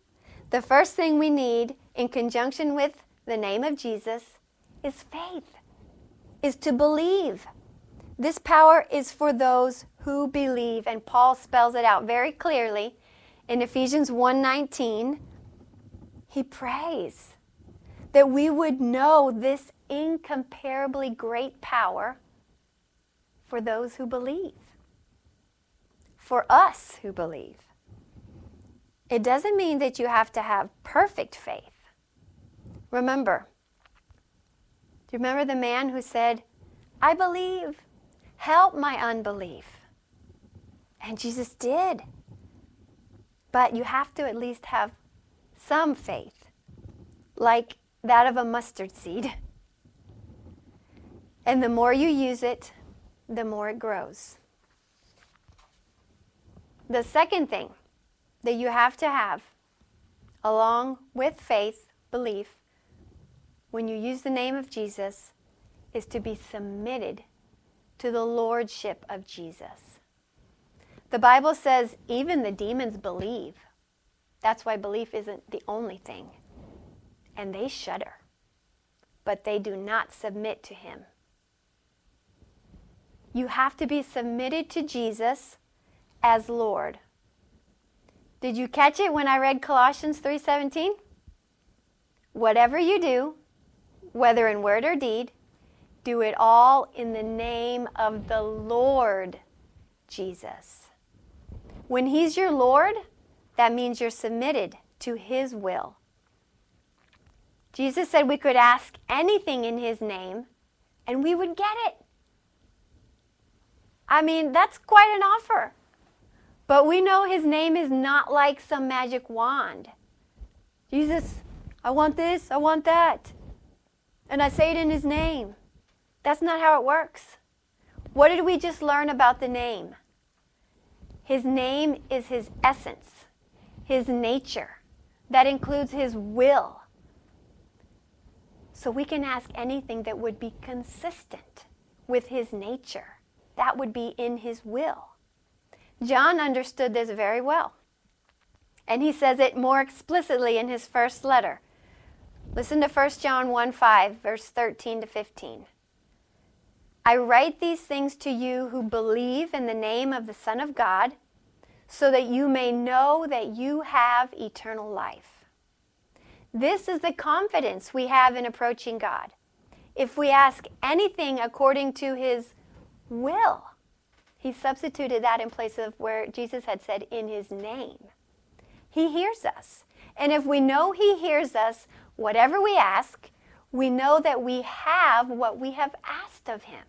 The first thing we need in conjunction with the name of Jesus is faith, is to believe. This power is for those who believe. And Paul spells it out very clearly in Ephesians 1:19. He prays that we would know this incomparably great power for those who believe. For us who believe. It doesn't mean that you have to have perfect faith. Remember, do you remember the man who said, I believe, help my unbelief? And Jesus did. But you have to at least have some faith, like that of a mustard seed. And the more you use it, the more it grows. The second thing that you have to have, along with faith, belief, when you use the name of Jesus, is to be submitted to the lordship of Jesus. The Bible says even the demons believe. That's why belief isn't the only thing. And they shudder, but they do not submit to him. You have to be submitted to Jesus as Lord. Did you catch it when I read Colossians 3:17? Whatever you do, whether in word or deed, do it all in the name of the Lord Jesus. When he's your Lord, that means you're submitted to his will. Jesus said we could ask anything in his name and we would get it. I mean, that's quite an offer. But we know his name is not like some magic wand. Jesus, I want this, I want that. And I say it in his name. That's not how it works. What did we just learn about the name? His name is his essence, his nature. That includes his will. So we can ask anything that would be consistent with his nature. That would be in his will. John understood this very well. And he says it more explicitly in his first letter. Listen to 1 John 1 5, verse 13 to 15. I write these things to you who believe in the name of the Son of God, so that you may know that you have eternal life. This is the confidence we have in approaching God. If we ask anything according to his will, he substituted that in place of where Jesus had said, in his name. He hears us. And if we know he hears us, whatever we ask, we know that we have what we have asked of him.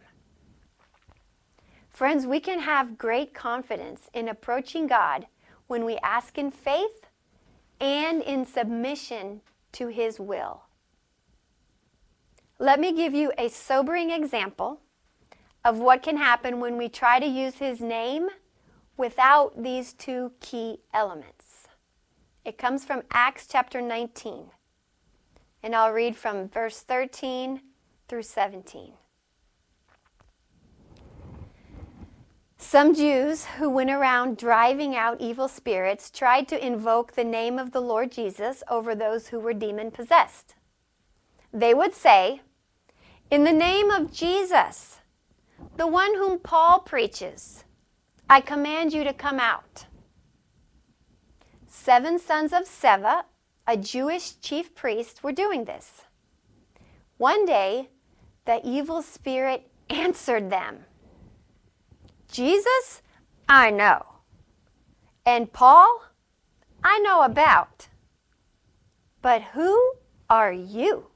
Friends, we can have great confidence in approaching God when we ask in faith and in submission to his will. Let me give you a sobering example of what can happen when we try to use his name without these two key elements. It comes from Acts chapter 19. And I'll read from verse 13 through 17. Some Jews who went around driving out evil spirits tried to invoke the name of the Lord Jesus over those who were demon possessed. They would say, In the name of Jesus, the one whom Paul preaches, I command you to come out. Seven sons of Sceva, a Jewish chief priest, were doing this. One day, the evil spirit answered them Jesus, I know. And Paul, I know about. But who are you?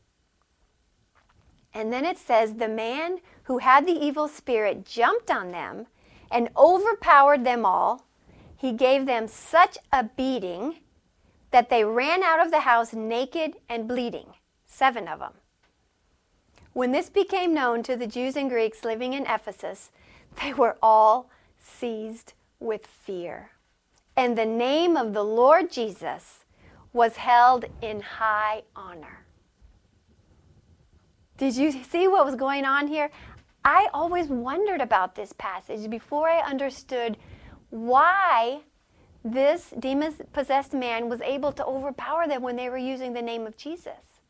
And then it says, the man who had the evil spirit jumped on them and overpowered them all. He gave them such a beating that they ran out of the house naked and bleeding, seven of them. When this became known to the Jews and Greeks living in Ephesus, they were all seized with fear. And the name of the Lord Jesus was held in high honor. Did you see what was going on here? I always wondered about this passage before I understood why this demon possessed man was able to overpower them when they were using the name of Jesus.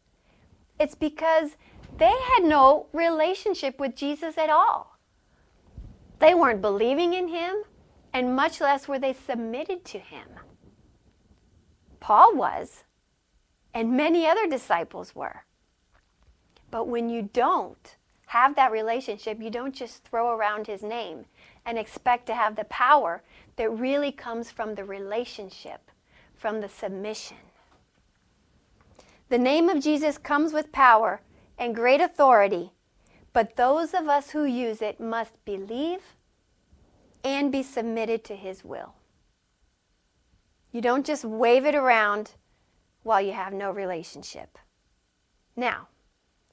It's because they had no relationship with Jesus at all. They weren't believing in him, and much less were they submitted to him. Paul was, and many other disciples were. But when you don't have that relationship, you don't just throw around his name and expect to have the power that really comes from the relationship, from the submission. The name of Jesus comes with power and great authority, but those of us who use it must believe and be submitted to his will. You don't just wave it around while you have no relationship. Now,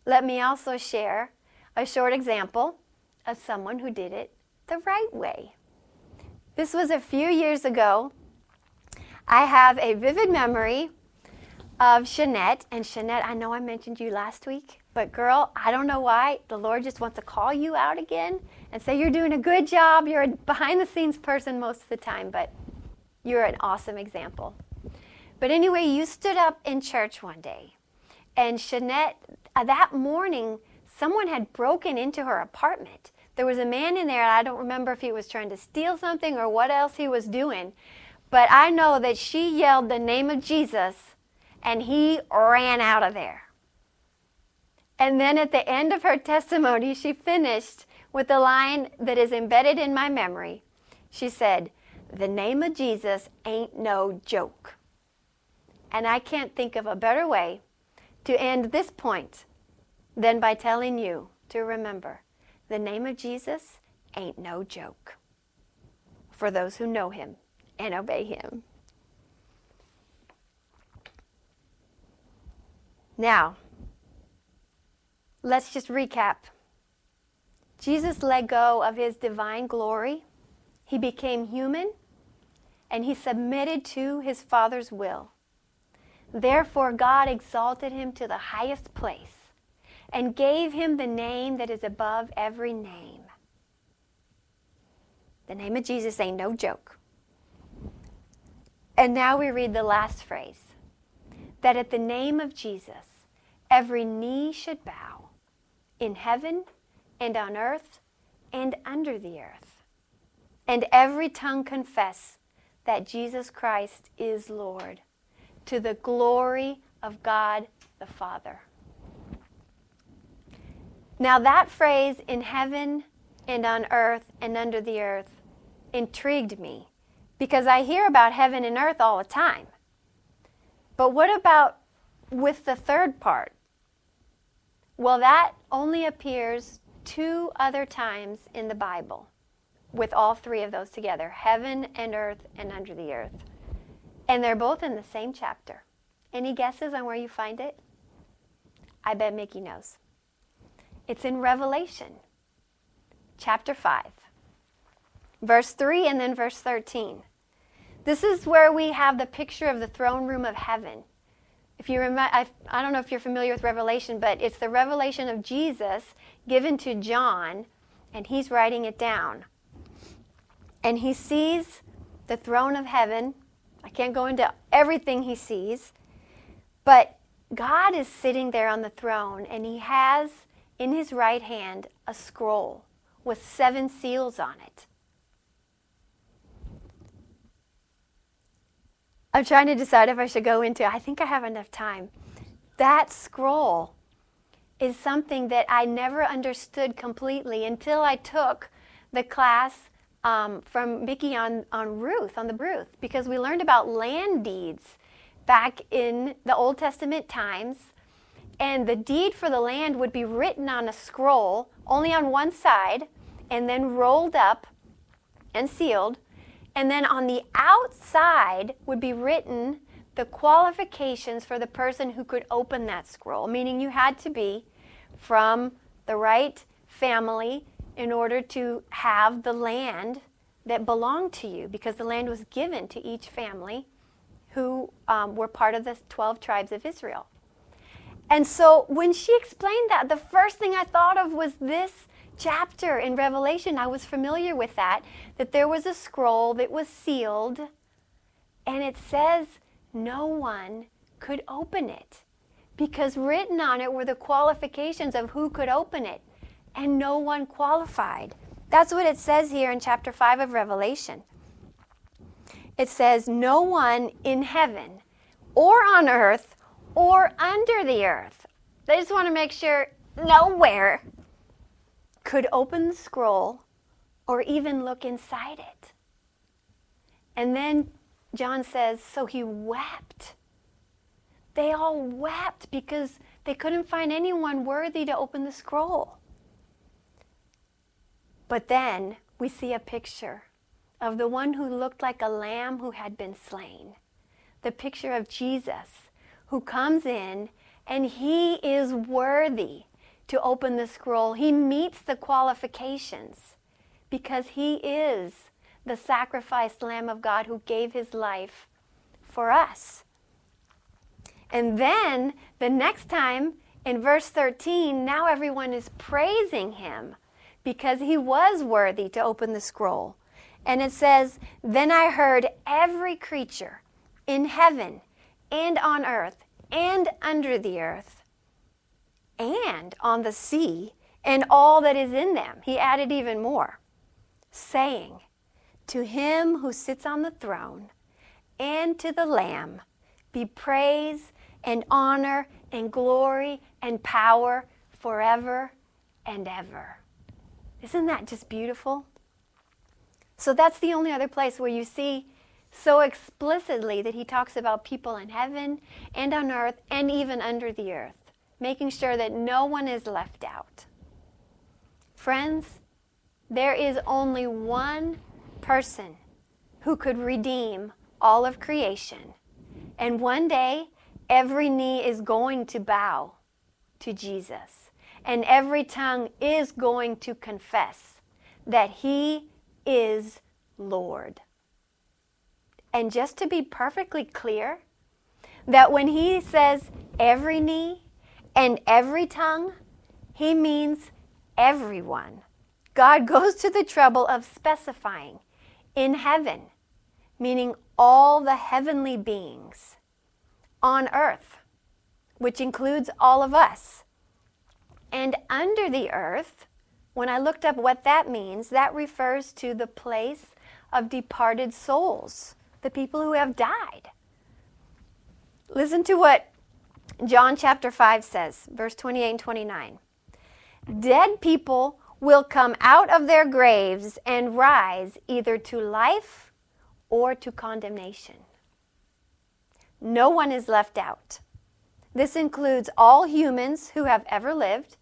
let me also share a short example of someone who did it the right way. This was a few years ago. I have a vivid memory of Shanette. And Shanette, I know I mentioned you last week, but girl, I don't know why. The Lord just wants to call you out again and say you're doing a good job. You're a behind the scenes person most of the time, but you're an awesome example. But anyway, you stood up in church one day, and Shanette, uh, that morning, someone had broken into her apartment. There was a man in there, and I don't remember if he was trying to steal something or what else he was doing, but I know that she yelled the name of Jesus and he ran out of there. And then at the end of her testimony, she finished with a line that is embedded in my memory. She said, The name of Jesus ain't no joke. And I can't think of a better way to end this point than by telling you to remember the name of Jesus ain't no joke for those who know him and obey him. Now, let's just recap. Jesus let go of his divine glory. He became human and he submitted to his Father's will. Therefore, God exalted him to the highest place and gave him the name that is above every name. The name of Jesus ain't no joke. And now we read the last phrase that at the name of Jesus, every knee should bow in heaven and on earth and under the earth, and every tongue confess that Jesus Christ is Lord, to the glory of God the Father. Now, that phrase, in heaven and on earth and under the earth, intrigued me because I hear about heaven and earth all the time. But what about with the third part? Well, that only appears two other times in the Bible with all three of those together heaven and earth and under the earth. And they're both in the same chapter. Any guesses on where you find it? I bet Mickey knows. It's in Revelation, chapter 5, verse 3 and then verse 13. This is where we have the picture of the throne room of heaven. If you remember, I, I don't know if you're familiar with Revelation, but it's the revelation of Jesus given to John, and he's writing it down. And he sees the throne of heaven. I can't go into everything he sees, but God is sitting there on the throne, and he has in his right hand a scroll with seven seals on it. I'm trying to decide if I should go into I think I have enough time. That scroll is something that I never understood completely until I took the class um, from Mickey on, on Ruth, on the Ruth, because we learned about land deeds back in the Old Testament times and the deed for the land would be written on a scroll, only on one side, and then rolled up and sealed. And then on the outside would be written the qualifications for the person who could open that scroll, meaning you had to be from the right family in order to have the land that belonged to you, because the land was given to each family who um, were part of the 12 tribes of Israel. And so when she explained that, the first thing I thought of was this chapter in Revelation. I was familiar with that, that there was a scroll that was sealed, and it says no one could open it because written on it were the qualifications of who could open it, and no one qualified. That's what it says here in chapter 5 of Revelation. It says, No one in heaven or on earth or under the earth. They just want to make sure nowhere could open the scroll or even look inside it. And then John says, So he wept. They all wept because they couldn't find anyone worthy to open the scroll. But then we see a picture of the one who looked like a lamb who had been slain. The picture of Jesus who comes in and he is worthy to open the scroll. He meets the qualifications because he is the sacrificed Lamb of God who gave his life for us. And then the next time in verse 13, now everyone is praising him because he was worthy to open the scroll. And it says, Then I heard every creature in heaven and on earth and under the earth and on the sea and all that is in them. He added even more, saying, To him who sits on the throne and to the Lamb be praise and honor and glory and power forever and ever. Isn't that just beautiful? So that's the only other place where you see so explicitly that he talks about people in heaven and on earth and even under the earth, making sure that no one is left out. Friends, there is only one person who could redeem all of creation. And one day, every knee is going to bow to Jesus and every tongue is going to confess that He is Lord. And just to be perfectly clear, that when He says every knee and every tongue, He means everyone. God goes to the trouble of specifying in heaven, meaning all the heavenly beings, on earth, which includes all of us and under the earth, when I looked up what that means, that refers to the place of departed souls, the people who have died. Listen to what John chapter 5 says, verse 28 and 29. Dead people will come out of their graves and rise either to life or to condemnation. No one is left out. This includes all humans who have ever lived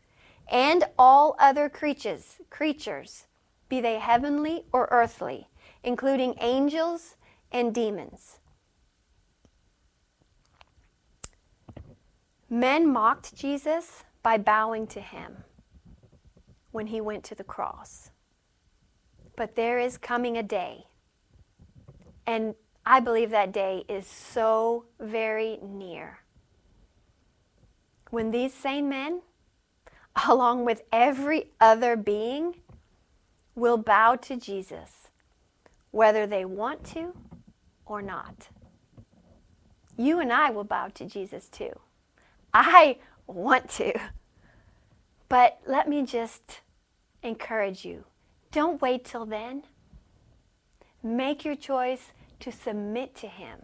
and all other creatures, creatures, be they heavenly or earthly, including angels and demons. Men mocked Jesus by bowing to him when he went to the cross. But there is coming a day, and I believe that day is so very near when these same men, along with every other being, will bow to Jesus, whether they want to or not. You and I will bow to Jesus too. I want to. But let me just encourage you don't wait till then. Make your choice to submit to Him,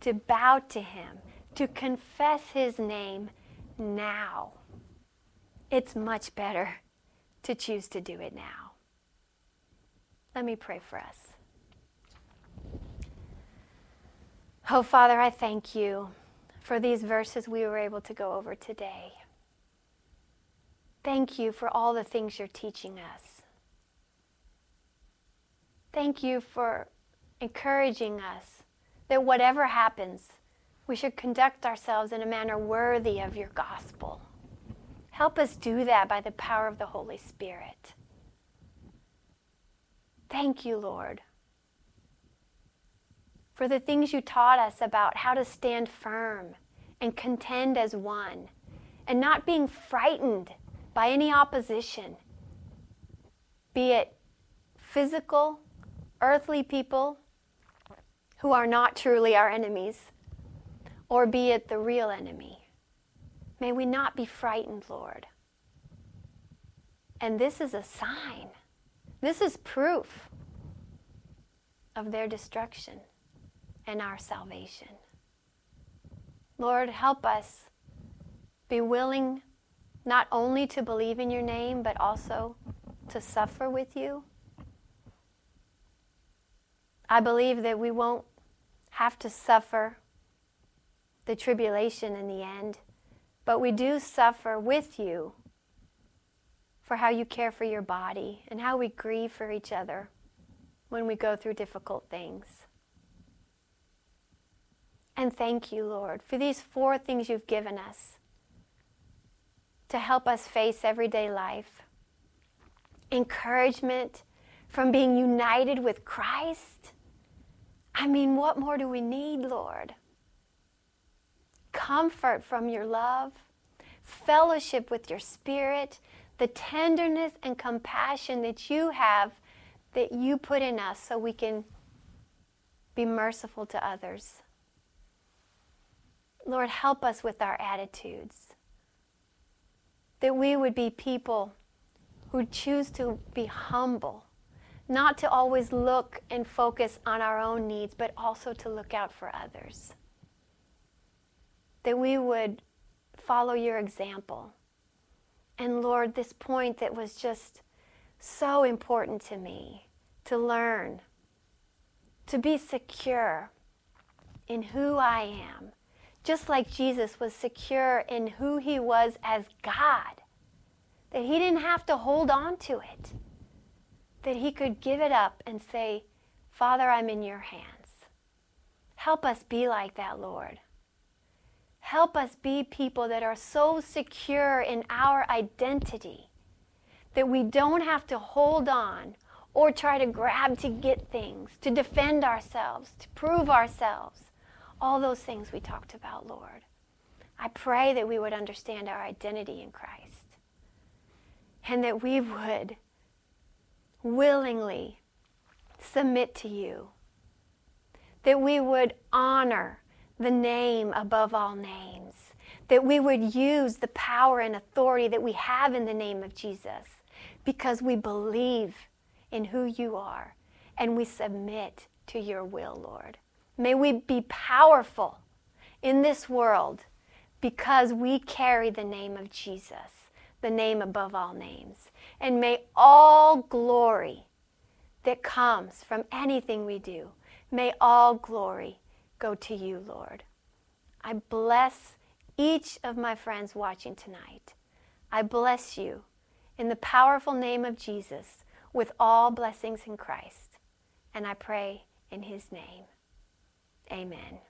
to bow to Him, to confess His name now. It's much better to choose to do it now. Let me pray for us. Oh, Father, I thank you for these verses we were able to go over today. Thank you for all the things you're teaching us. Thank you for encouraging us that whatever happens, we should conduct ourselves in a manner worthy of your gospel. Help us do that by the power of the Holy Spirit. Thank you, Lord, for the things you taught us about how to stand firm and contend as one, and not being frightened by any opposition, be it physical, earthly people who are not truly our enemies or be it the real enemy. May we not be frightened, Lord. And this is a sign This is proof of their destruction and our salvation. Lord, help us be willing not only to believe in your name, but also to suffer with you. I believe that we won't have to suffer the tribulation in the end, but we do suffer with you for how you care for your body and how we grieve for each other when we go through difficult things. And thank you, Lord, for these four things you've given us to help us face everyday life encouragement from being united with Christ. I mean, what more do we need, Lord? Comfort from your love, fellowship with your spirit, the tenderness and compassion that you have, that you put in us so we can be merciful to others. Lord, help us with our attitudes. That we would be people who choose to be humble, not to always look and focus on our own needs, but also to look out for others. That we would follow your example. And Lord, this point that was just so important to me to learn, to be secure in who I am just like Jesus was secure in who he was as God, that he didn't have to hold on to it, that he could give it up and say, Father, I'm in your hands. Help us be like that, Lord. Help us be people that are so secure in our identity that we don't have to hold on or try to grab to get things, to defend ourselves, to prove ourselves all those things we talked about, Lord. I pray that we would understand our identity in Christ and that we would willingly submit to you, that we would honor the name above all names, that we would use the power and authority that we have in the name of Jesus because we believe in who you are and we submit to your will, Lord. May we be powerful in this world because we carry the name of Jesus, the name above all names. And may all glory that comes from anything we do, may all glory go to you, Lord. I bless each of my friends watching tonight. I bless you in the powerful name of Jesus with all blessings in Christ. And I pray in his name. Amen.